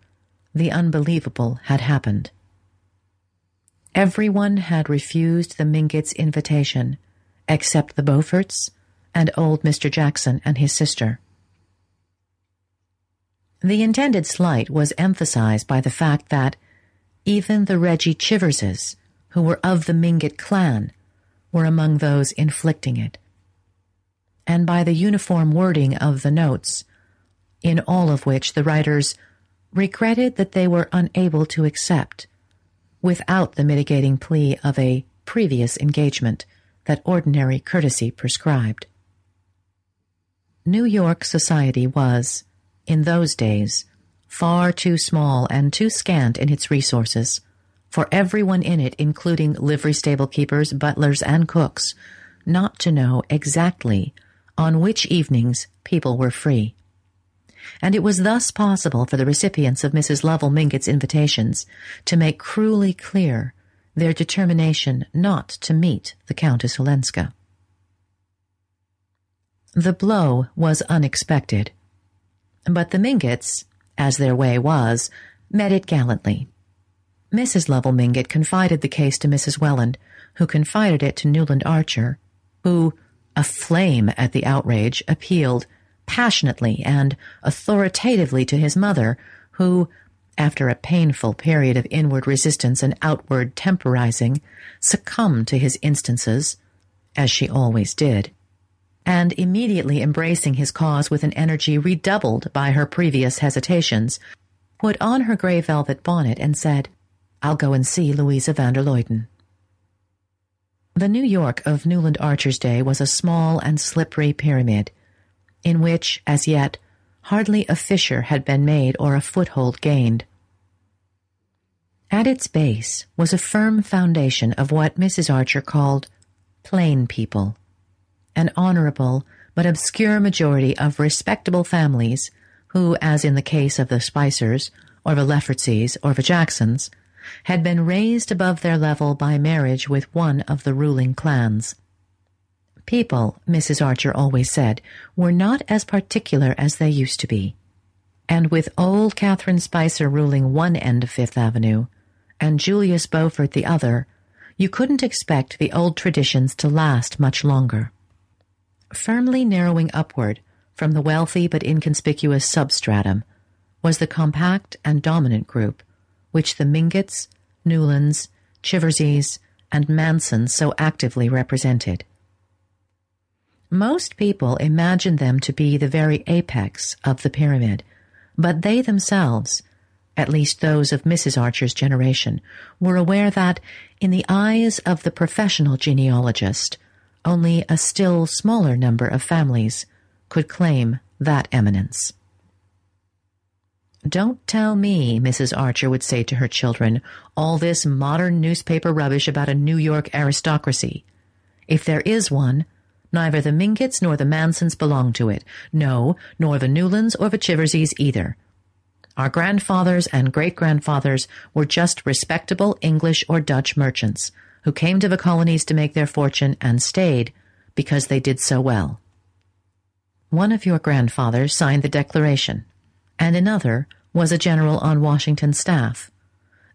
the unbelievable had happened. Everyone had refused the Mingotts' invitation, except the Beauforts and old Mr. Jackson and his sister. The intended slight was emphasized by the fact that even the Reggie Chiverses, who were of the Mingott clan, were among those inflicting it. And by the uniform wording of the notes, in all of which the writers regretted that they were unable to accept, without the mitigating plea of a previous engagement that ordinary courtesy prescribed. New York society was, in those days, far too small and too scant in its resources for everyone in it, including livery stable keepers, butlers, and cooks, not to know exactly on which evenings people were free. And it was thus possible for the recipients of Mrs. Lovell Mingott's invitations to make cruelly clear their determination not to meet the Countess Olenska. The blow was unexpected, but the Mingotts, as their way was, met it gallantly. Mrs. Lovell Mingott confided the case to Mrs. Welland, who confided it to Newland Archer, who, aflame at the outrage, appealed passionately and authoritatively to his mother, who, after a painful period of inward resistance and outward temporizing, succumbed to his instances, as she always did, and immediately embracing his cause with an energy redoubled by her previous hesitations, put on her grey velvet bonnet and said, I'll go and see Louisa van der Luyden. The New York of Newland Archer's day was a small and slippery pyramid, in which, as yet, hardly a fissure had been made or a foothold gained. At its base was a firm foundation of what Mrs. Archer called plain people, an honorable but obscure majority of respectable families who, as in the case of the Spicers, or the Leffertses, or the Jacksons, had been raised above their level by marriage with one of the ruling clans. People, Mrs. Archer always said, were not as particular as they used to be. And with old Catherine Spicer ruling one end of Fifth Avenue, and Julius Beaufort the other, you couldn't expect the old traditions to last much longer. Firmly narrowing upward from the wealthy but inconspicuous substratum was the compact and dominant group which the Mingotts, Newlands, Chiverses, and Mansons so actively represented. Most people imagine them to be the very apex of the pyramid, but they themselves, at least those of Mrs. Archer's generation, were aware that, in the eyes of the professional genealogist, only a still smaller number of families could claim that eminence. Don't tell me, Mrs. Archer would say to her children, all this modern newspaper rubbish about a New York aristocracy. If there is one, neither the Mingotts nor the Mansons belong to it. No, nor the Newlands or the Chiverseys either. Our grandfathers and great grandfathers were just respectable English or Dutch merchants who came to the colonies to make their fortune and stayed because they did so well. One of your grandfathers signed the Declaration and another was a general on Washington's staff.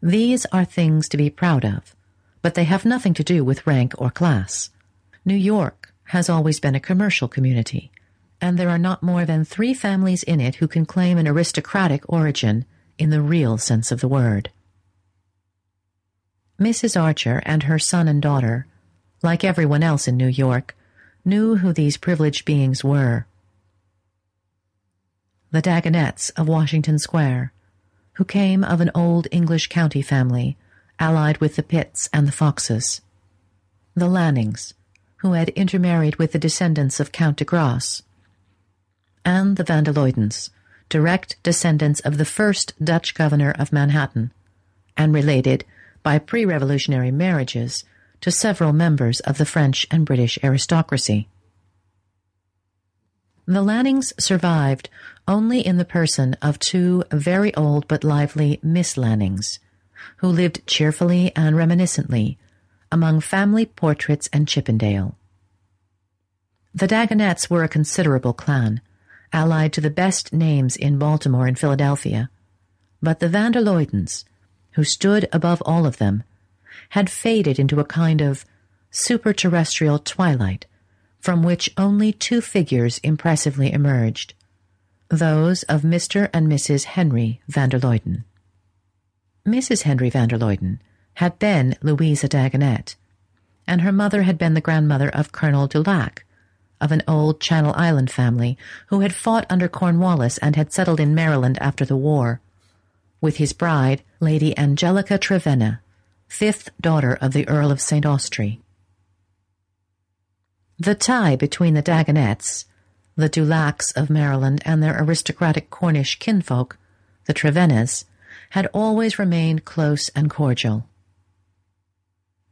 These are things to be proud of, but they have nothing to do with rank or class. New York has always been a commercial community, and there are not more than three families in it who can claim an aristocratic origin in the real sense of the word. Mrs. Archer and her son and daughter, like everyone else in New York, knew who these privileged beings were the Dagonets of Washington Square, who came of an old English county family allied with the Pitts and the Foxes, the Lannings, who had intermarried with the descendants of Count de Grasse, and the Van der Luydens, direct descendants of the first Dutch governor of Manhattan, and related, by pre-revolutionary marriages, to several members of the French and British aristocracy. The Lannings survived only in the person of two very old but lively Miss Lannings, who lived cheerfully and reminiscently among family portraits and Chippendale. The Dagonets were a considerable clan, allied to the best names in Baltimore and Philadelphia, but the Van der Luydens, who stood above all of them, had faded into a kind of superterrestrial twilight from which only two figures impressively emerged those of Mr. and Mrs. Henry van der Luyden. Mrs. Henry van der Luyden had been Louisa Dagonet, and her mother had been the grandmother of Colonel du Lac, of an old Channel Island family who had fought under Cornwallis and had settled in Maryland after the war, with his bride, Lady Angelica Trevenna, fifth daughter of the Earl of St. Austrey. The tie between the Dagonets, the du Lacs of Maryland, and their aristocratic Cornish kinfolk, the Trevennas, had always remained close and cordial.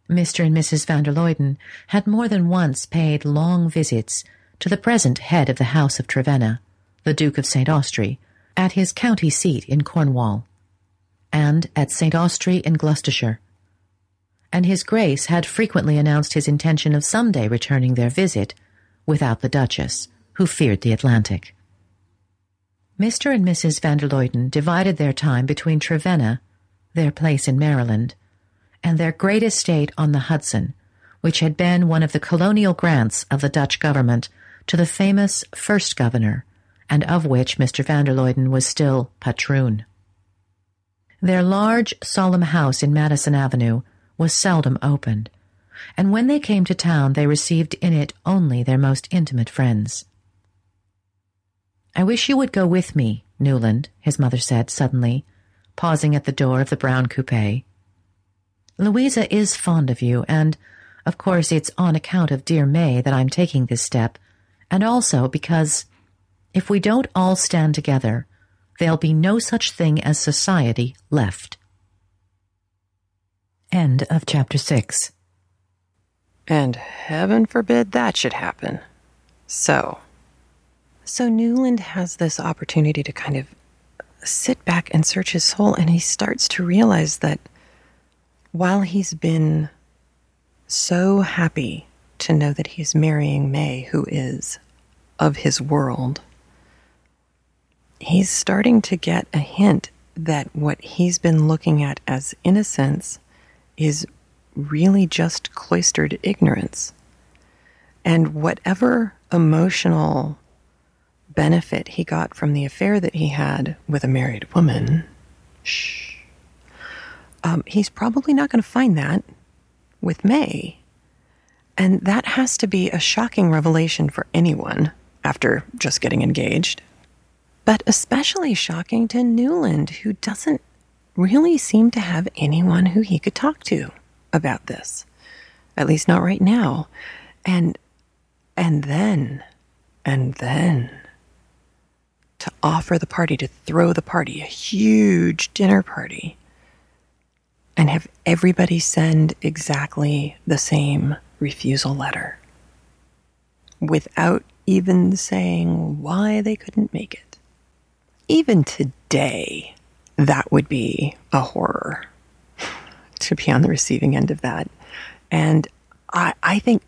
Mr. and Mrs. van der Luyden had more than once paid long visits to the present head of the House of Trevenna, the Duke of St. Austrey, at his county seat in Cornwall, and at St. Austrey in Gloucestershire, and His Grace had frequently announced his intention of some day returning their visit without the Duchess, who feared the Atlantic. Mr. and Mrs. van der Luyden divided their time between Trevenna, their place in Maryland, and their great estate on the Hudson, which had been one of the colonial grants of the Dutch government to the famous first governor, and of which Mr. van der Luyden was still patroon. Their large, solemn house in Madison Avenue was seldom opened, and when they came to town they received in it only their most intimate friends. I wish you would go with me, Newland, his mother said suddenly, pausing at the door of the brown coupe. Louisa is fond of you, and, of course, it's on account of dear May that I'm taking this step, and also because, if we don't all stand together, there'll be no such thing as society left. End of chapter 6. And heaven forbid that should happen. So, so Newland has this opportunity to kind of sit back and search his soul, and he starts to realize that while he's been so happy to know that he's marrying May, who is of his world, he's starting to get a hint that what he's been looking at as innocence is really just cloistered ignorance. And whatever emotional benefit he got from the affair that he had with a married woman, shh, um, he's probably not going to find that with May. And that has to be a shocking revelation for anyone after just getting engaged. But especially shocking to Newland, who doesn't really seem to have anyone who he could talk to about this, at least not right now. And And then, and then, to offer the party, to throw the party, a huge dinner party, and have everybody send exactly the same refusal letter without even saying why they couldn't make it. Even today, that would be a horror to be on the receiving end of that. And I, I think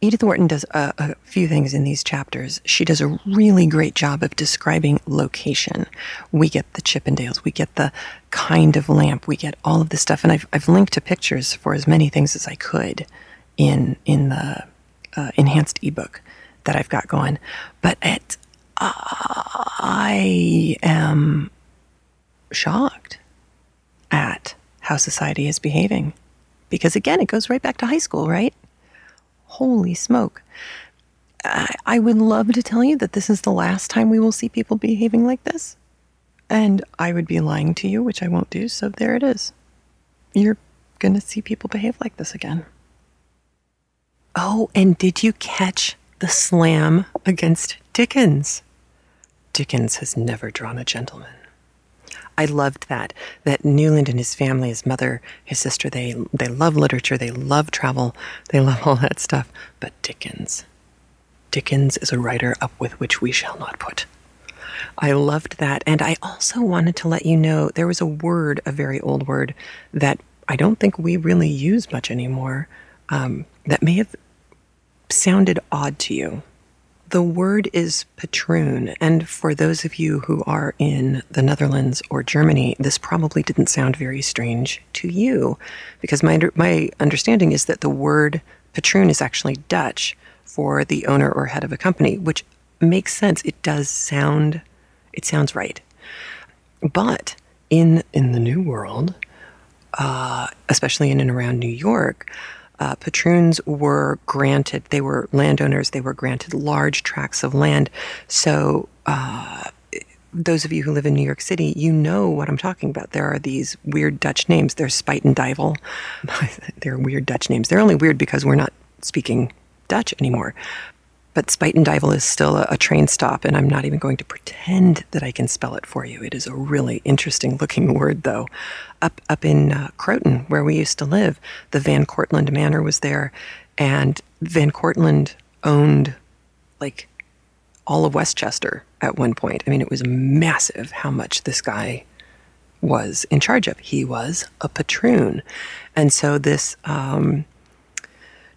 Edith Wharton does a, a, few things in these chapters. She does a really great job of describing location. We get the Chippendales, we get the kind of lamp, we get all of this stuff, and I've I've linked to pictures for as many things as I could in in the uh, enhanced ebook that I've got going. But it, I am shocked at how society is behaving. Because again, it goes right back to high school, right? Holy smoke. I, I would love to tell you that this is the last time we will see people behaving like this. And I would be lying to you, which I won't do. So there it is. You're going to see people behave like this again. Oh, and did you catch the slam against Dickens? Dickens has never drawn a gentleman. I loved that. That Newland and his family, his mother, his sister, they they love literature, they love travel, they love all that stuff. But Dickens, Dickens is a writer up with which we shall not put. I loved that, and I also wanted to let you know there was a word, a very old word, that I don't think we really use much anymore. Um, that may have sounded odd to you. The word is patroon, and for those of you who are in the Netherlands or Germany, this probably didn't sound very strange to you, because my my understanding is that the word patroon is actually Dutch for the owner or head of a company, which makes sense. It does sound it sounds right, but in in the New World, uh, especially in and around New York uh, patroons were granted, they were landowners, they were granted large tracts of land. So, uh, those of you who live in New York City, you know what I'm talking about. There are these weird Dutch names. There's Spuyten. They're weird Dutch names. They're only weird because we're not speaking Dutch anymore. But Spuyten is still a, a, train stop, and I'm not even going to pretend that I can spell it for you. It is a really interesting looking word, though. Up up in uh, Croton, where we used to live, the Van Cortlandt Manor was there, and Van Cortlandt owned like all of Westchester at one point. I mean, it was massive how much this guy was in charge of. He was a patroon, and so this um,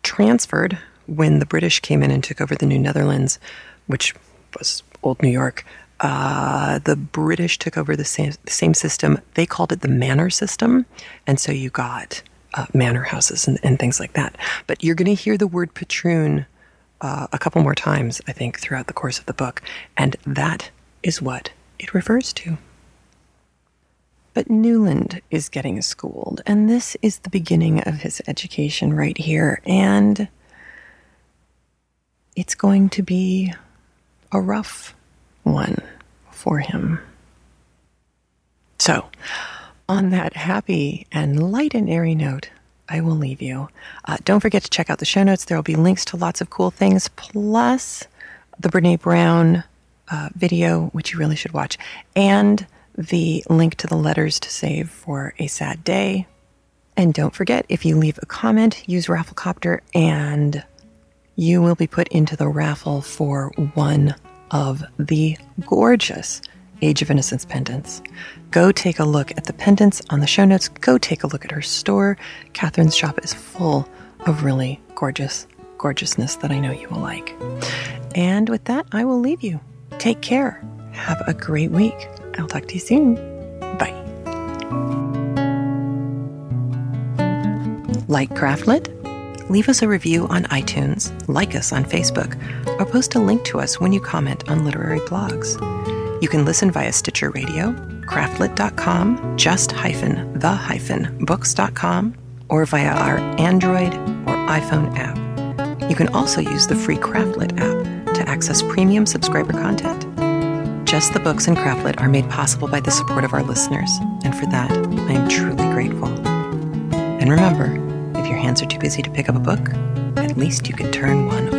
transferred when the British came in and took over the New Netherlands, which was old New York, uh, the British took over the same, same system. They called it the manor system. And so you got uh, manor houses and, and, things like that. But you're going to hear the word patroon uh, a couple more times, I think, throughout the course of the book. And that is what it refers to. But Newland is getting schooled, and this is the beginning of his education right here. And it's going to be a rough one for him. So, on that happy and light and airy note, I will leave you. Uh, don't forget to check out the show notes. There will be links to lots of cool things, plus the Brene Brown uh, video, which you really should watch, and the link to the letters to save for a sad day. And don't forget, if you leave a comment, use Rafflecopter and you will be put into the raffle for one of the gorgeous Age of Innocence pendants. Go take a look at the pendants on the show notes. Go take a look at her store. Catherine's shop is full of really gorgeous gorgeousness that I know you will like. And with that, I will leave you. Take care. Have a great week. I'll talk to you soon. Bye. Like Craftlit? Leave us a review on iTunes, like us on Facebook, or post a link to us when you comment on literary blogs. You can listen via Stitcher Radio, craftlit.com, just hyphen the hyphen books.com, or via our Android or iPhone app. You can also use the free Craftlit app to access premium subscriber content. Just the Books and Craftlit are made possible by the support of our listeners, and for that, I am truly grateful. And remember, if your hands are too busy to pick up a book, at least you can turn one